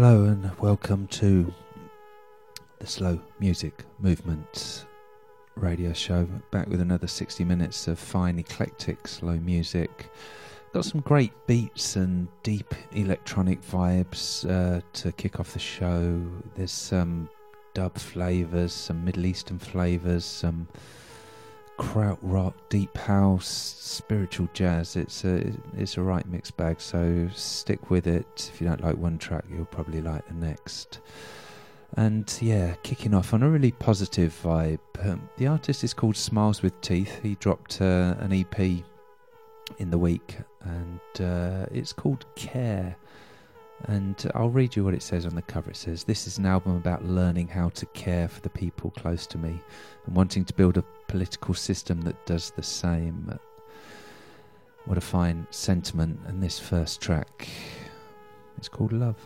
Hello and welcome to the Slow Music Movement radio show. Back with another 60 minutes of fine, eclectic slow music. Got some great beats and deep electronic vibes uh, to kick off the show. There's some dub flavours, some Middle Eastern flavours, some kraut rock, deep house, spiritual jazz. It's a it's a right mixed bag. So stick with it. If you don't like one track, you'll probably like the next. And yeah, kicking off on a really positive vibe. Um, the artist is called Smiles with Teeth. He dropped uh, an EP in the week, and uh, it's called Care. And I'll read you what it says on the cover. It says, This is an album about learning how to care for the people close to me and wanting to build a political system that does the same. What a fine sentiment. And this first track is called Love.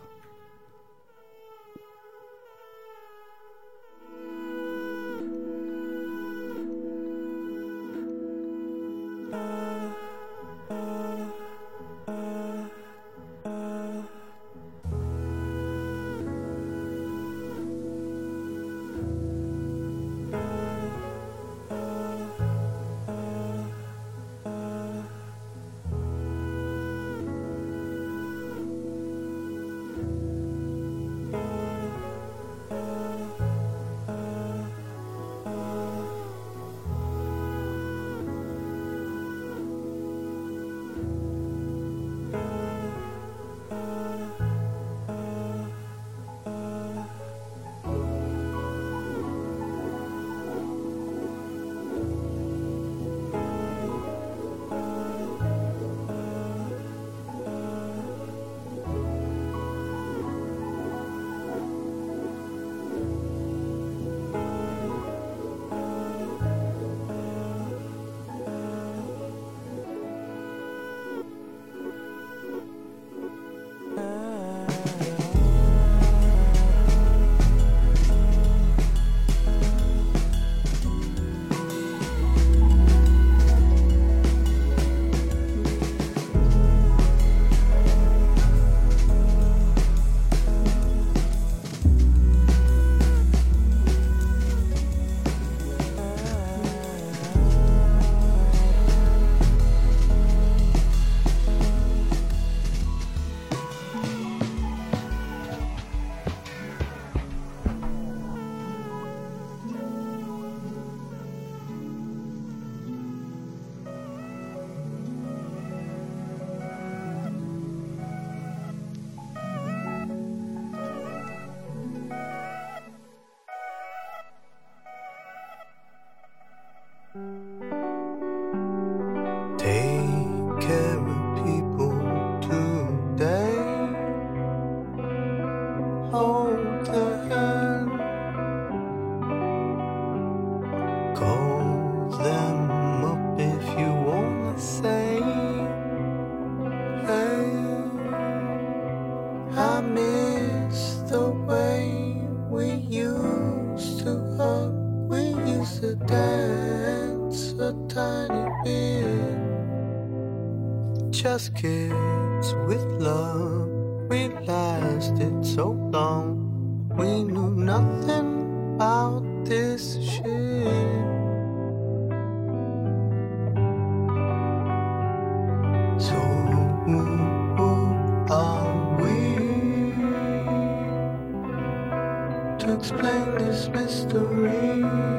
to dance a tiny bit. Just kids with love we lasted so long. We knew nothing about this shit. So who, who are we to explain this mystery?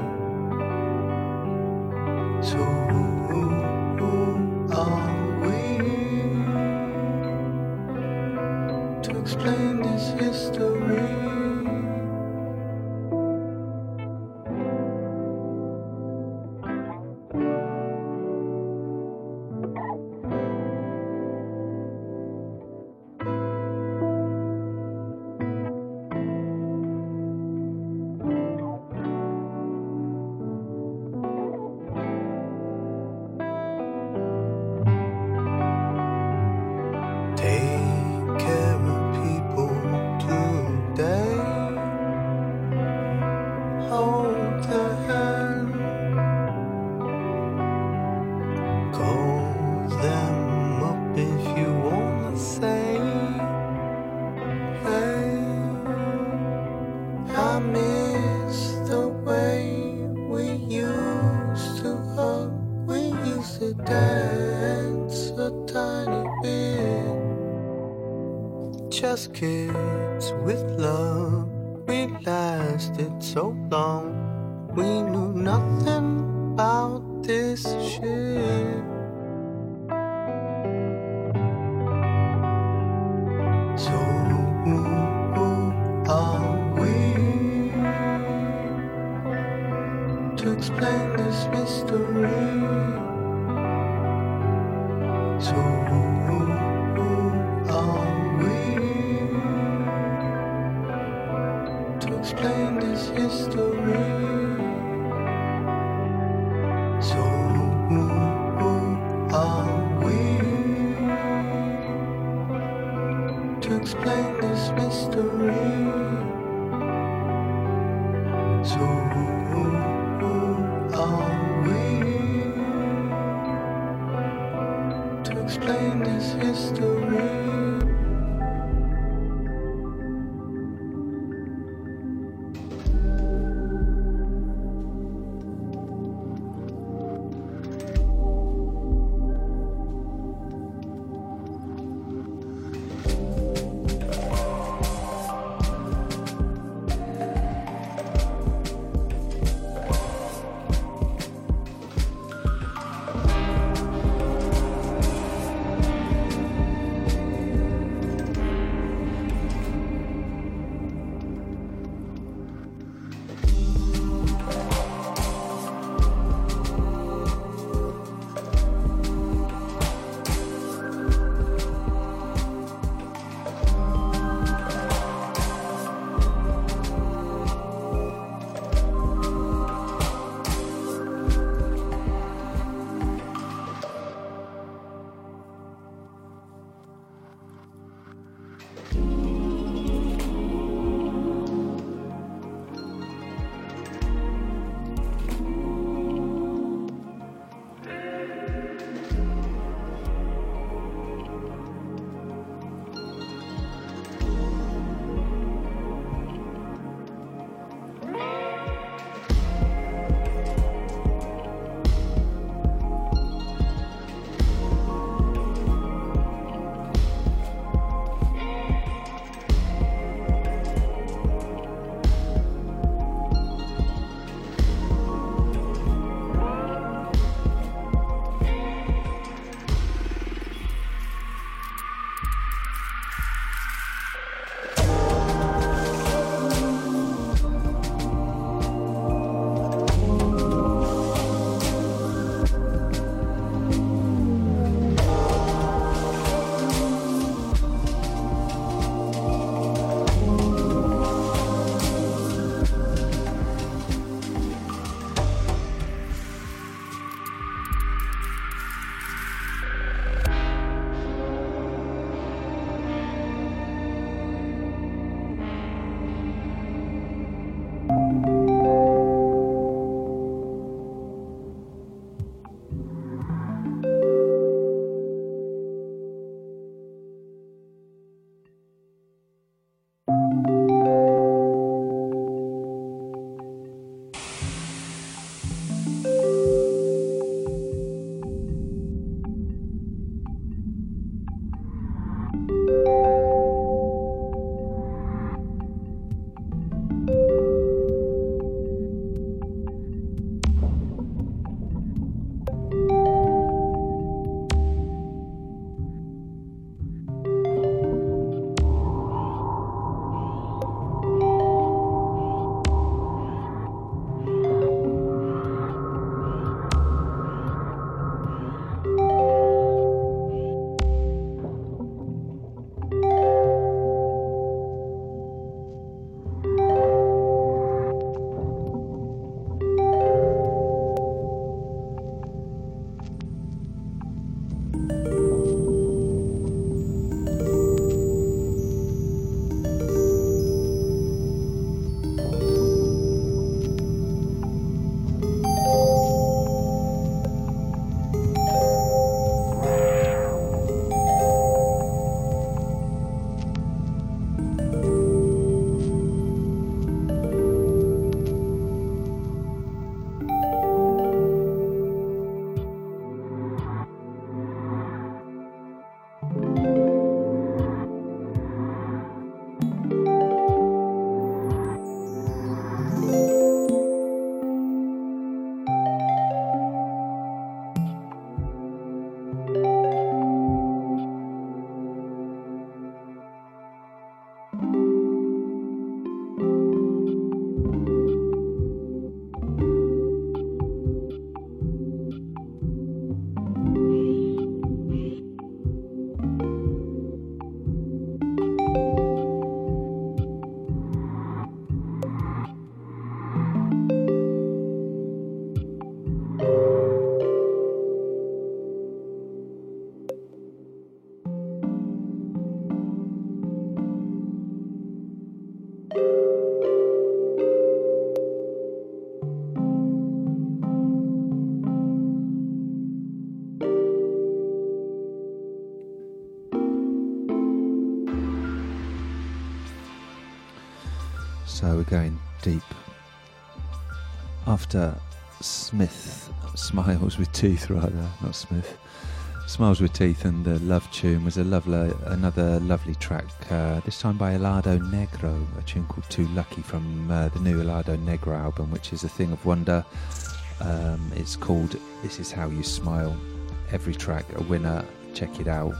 Go, we're going deep. After Smith smiles with teeth, rather, not Smith. Smiles with Teeth and the Love Tune was a lovely, another lovely track, uh, this time by Helado Negro, a tune called Too Lucky from uh, the new Helado Negro album, which is a thing of wonder. Um, it's called This Is How You Smile. Every track a winner, check it out.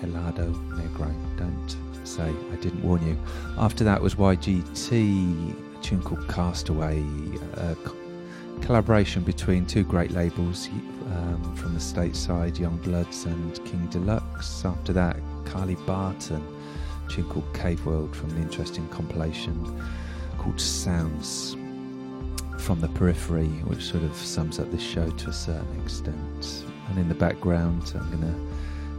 Helado Negro, don't say I didn't warn you. After that was YGT, a tune called Castaway, a collaboration between two great labels um, from the stateside, Young Bloods and King Deluxe. After that, Carly Barton, a tune called Cave World from the interesting compilation called Sounds from the Periphery, which sort of sums up this show to a certain extent. And in the background, I'm going to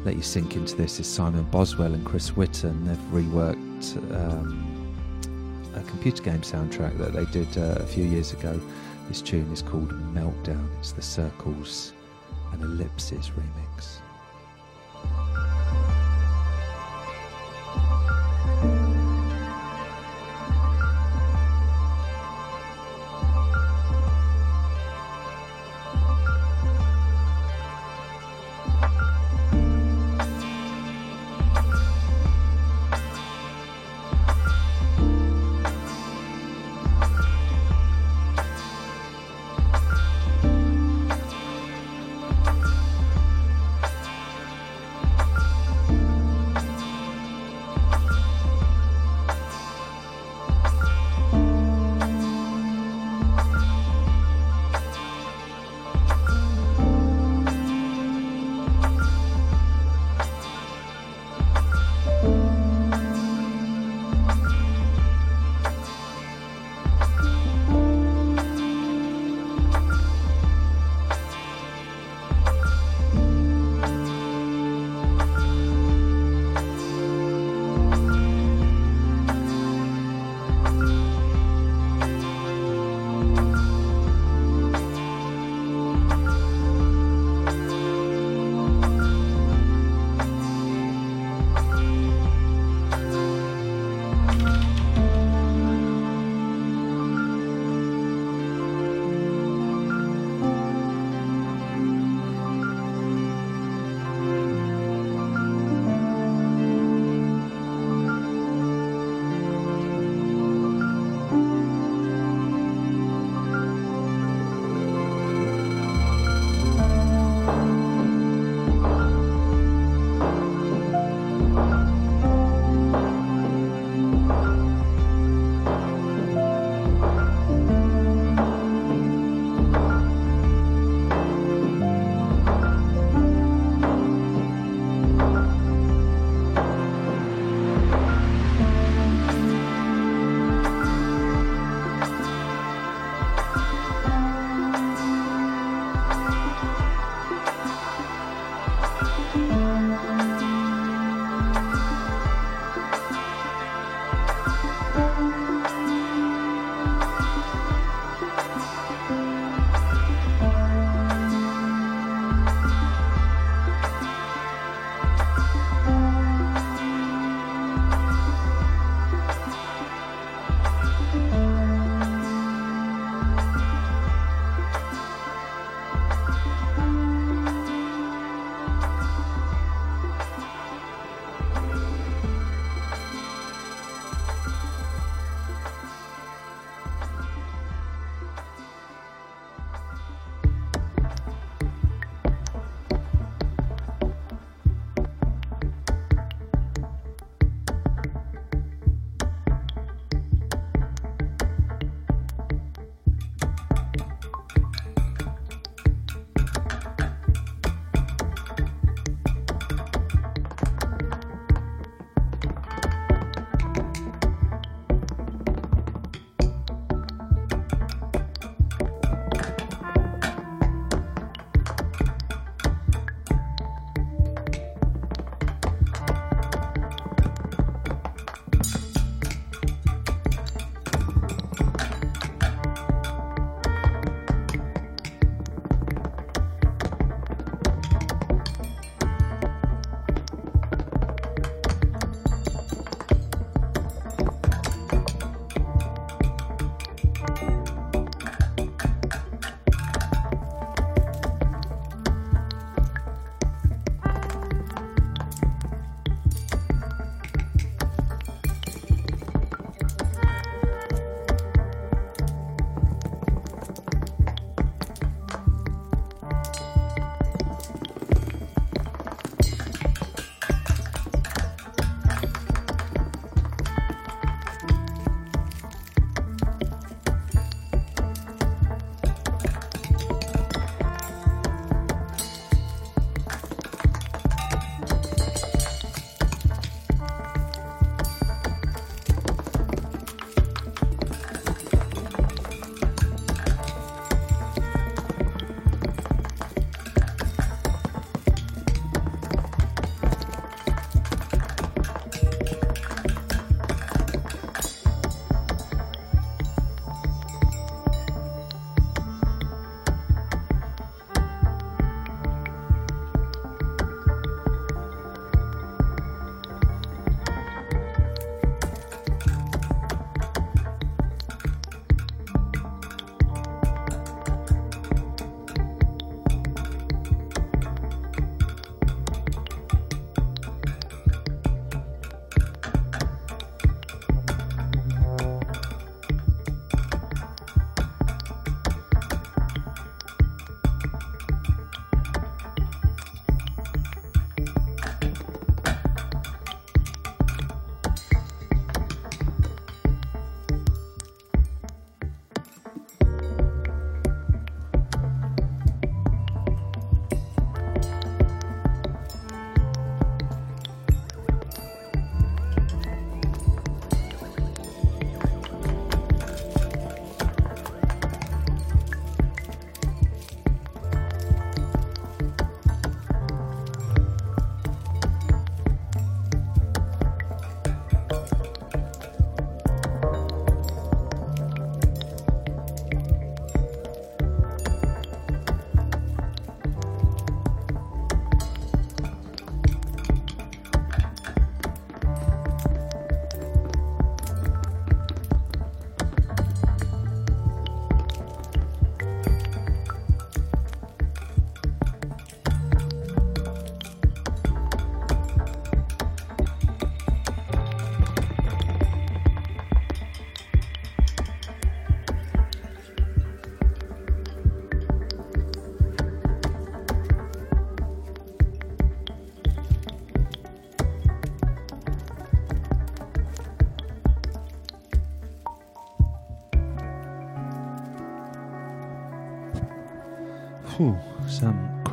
let you sink into this is Simon Boswell and Chris Whitten. They've reworked um, a computer game soundtrack that they did uh, a few years ago. This tune is called Meltdown. It's the Circles and Ellipses remix.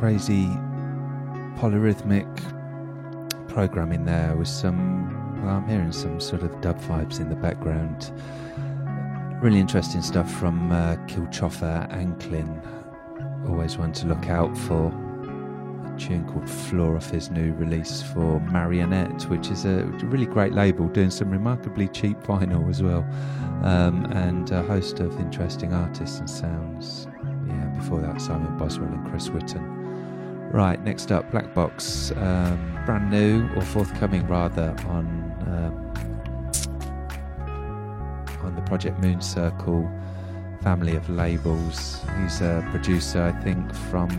Crazy polyrhythmic programming there with some. Well, I'm hearing some sort of dub vibes in the background. Really interesting stuff from uh, Kilchhofer Anklin. Always one to look out for. A tune called Floor off his new release for Marionette, which is a really great label, doing some remarkably cheap vinyl as well, um, and a host of interesting artists and sounds. Yeah, before that, Simon Boswell and Chris Whitten. Right, next up, Black Box, um, brand new or forthcoming rather on um, on the Project Moon Circle family of labels. He's a producer, I think, from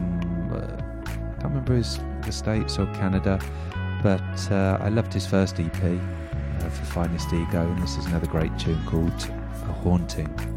uh, I can't remember his the states or Canada, but uh, I loved his first EP uh, for Finest Ego, and this is another great tune called A Haunting.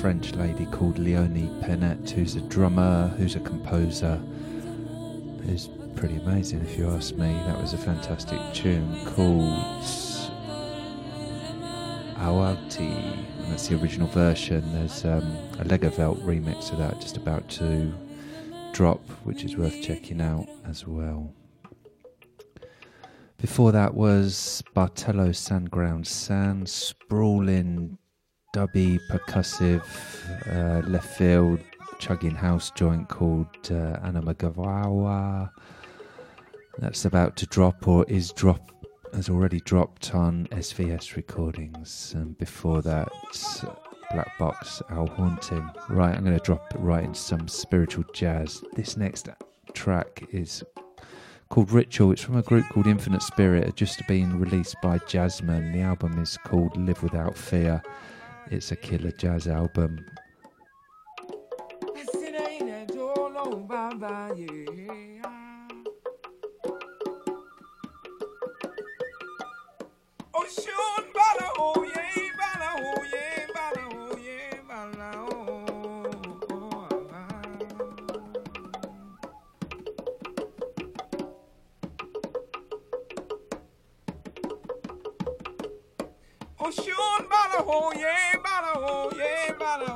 French lady called Leonie Pernet, who's a drummer, who's a composer, who's pretty amazing if you ask me. That was a fantastic tune called Awati. That's the original version. There's um, a Legavelt remix of that just about to drop, which is worth checking out as well. Before that was Bartelo Sandground Sand, sprawling, dubby, percussive, uh, left field, chugging house joint called uh, Anamagawawa. That's about to drop or is drop has already dropped on SVS recordings. And before that, Black Box, Our Haunting. Right, I'm going to drop it right into some spiritual jazz. This next track is called Ritual. It's from a group called Infinite Spirit, just been released by Jazzman. The album is called Live Without Fear. It's a killer jazz album. Oh, oh, bada ho, yeah, bada ho, yeah, bada ho.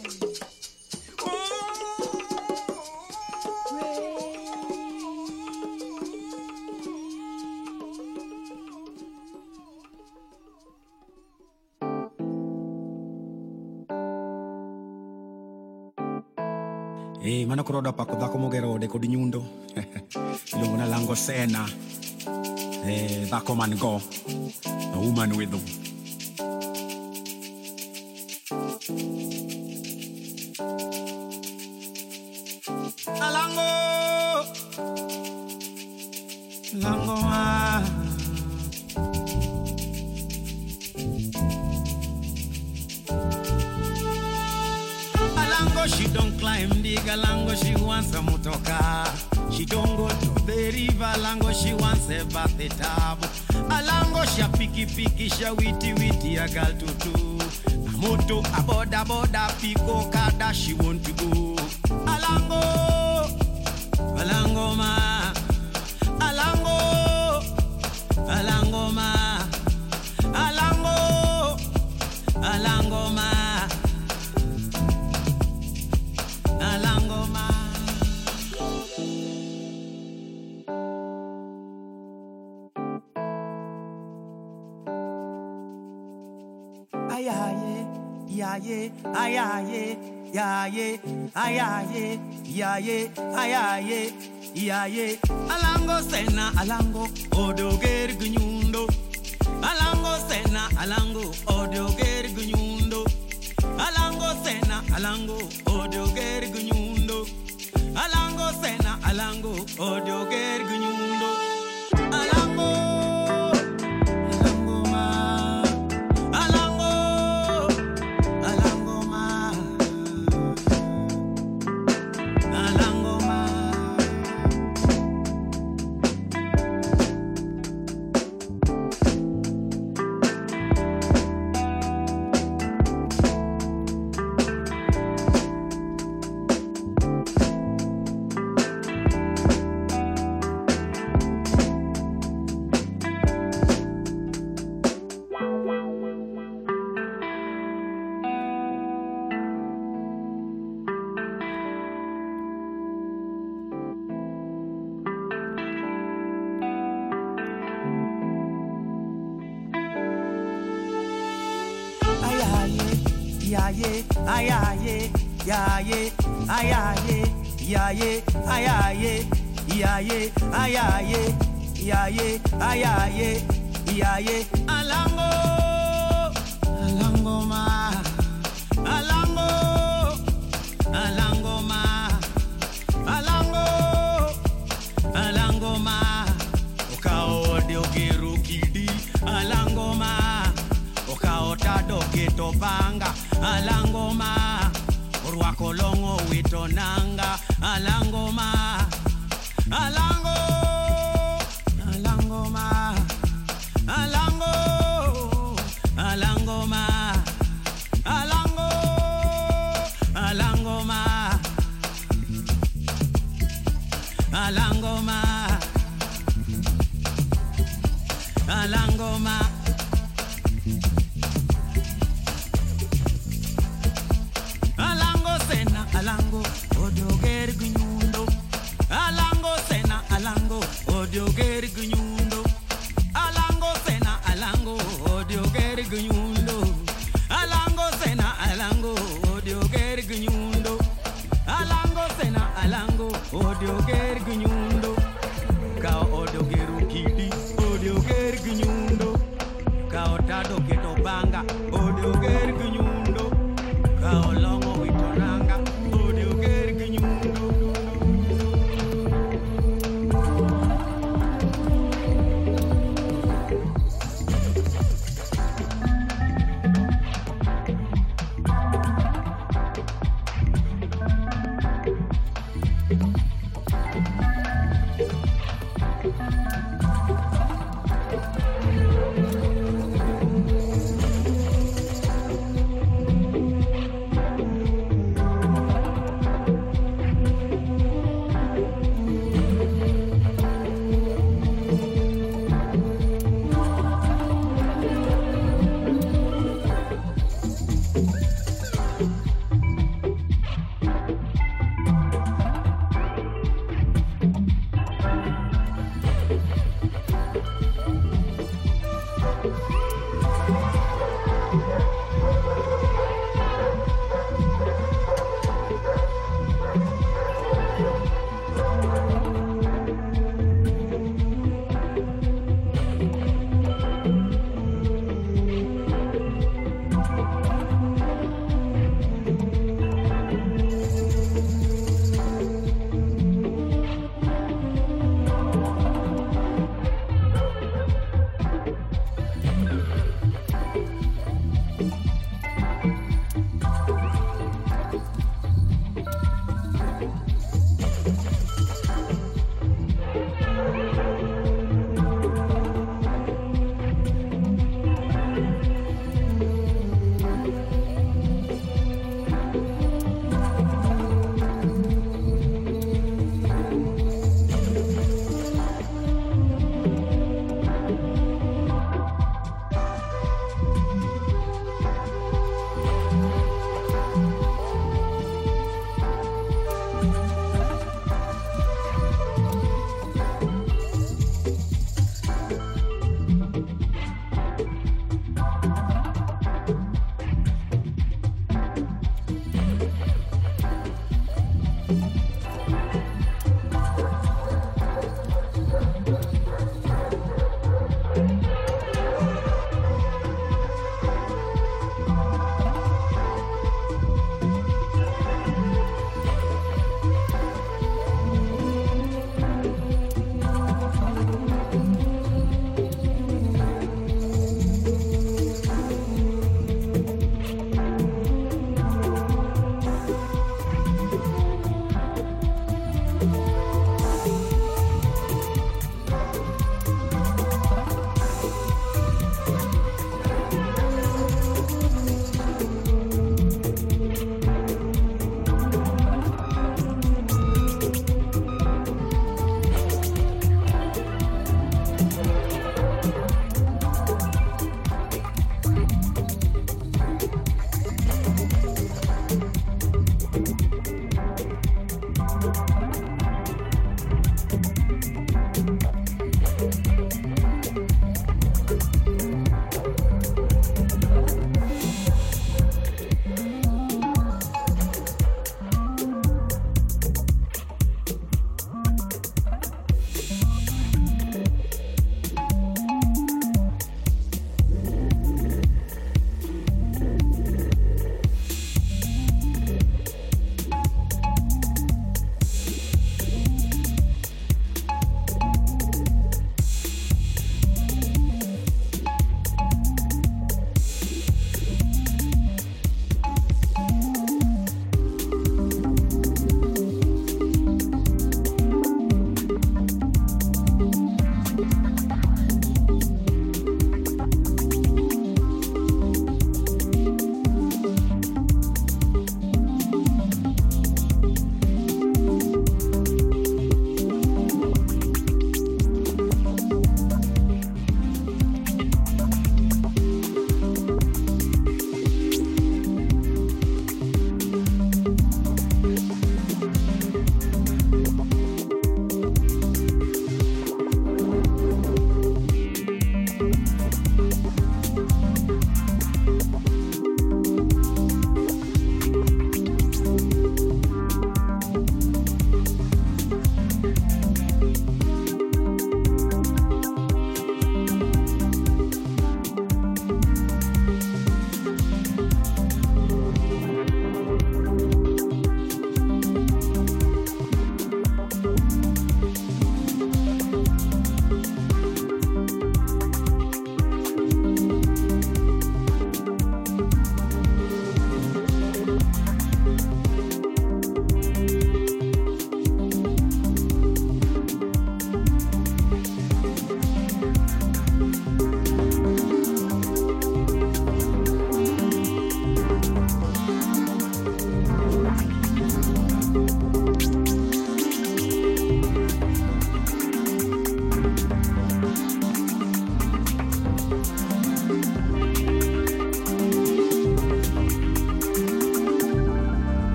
pa kudhako mogero de kodi nyundo. Ilongo na lango sena. Eh dhako man go a woman with them yaye, ayaye, yaye, ayaye, yaye, ayaye, yaye. Alango sena, alango, odoger gunyundo. Alango sena, alango, odoger gunyundo. Alango sena, alango, odoger gunyundo. Alango sena, alango, odoger gunyundo. Ayaye, yaye, ayaye, yaye, ayaye, yaye, ayaye, yaye, alango, alango ma, alango, alango ma, alango, alango ma, ukaode ogero kidi, alango ma, okaotado keto panga, alango ma, orwako longo wito nanga,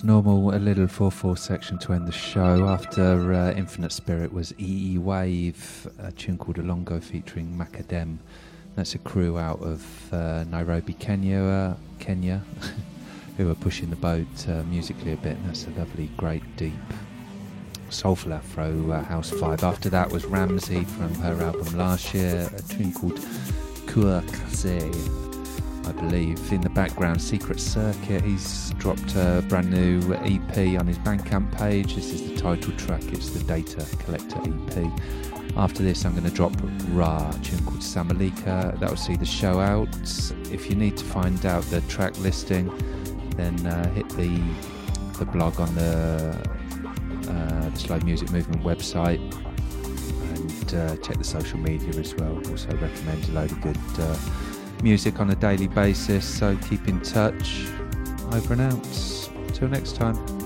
as normal, a little 4 4 section to end the show. After uh, Infinite Spirit was EE Wave, a tune called Alongo featuring Makadem. That's a crew out of uh, Nairobi, Kenya, uh, Kenya who are pushing the boat uh, musically a bit. And that's a lovely, great, deep, soulful Afro uh, house vibe. After that was Ramzi from her album last year, a tune called Kua Kase. I believe. In the background, Secret Circuit, he's dropped a brand new EP on his Bandcamp page. This is the title track, it's the Data Collector EP. After this, I'm going to drop Ra, a tune called Samalika. That will see the show out. If you need to find out the track listing, then uh, hit the the blog on the, uh, the Slow Music Movement website and uh, check the social media as well. Also recommend a load of good uh, music on a daily basis, so keep in touch. Over and out. Till next time.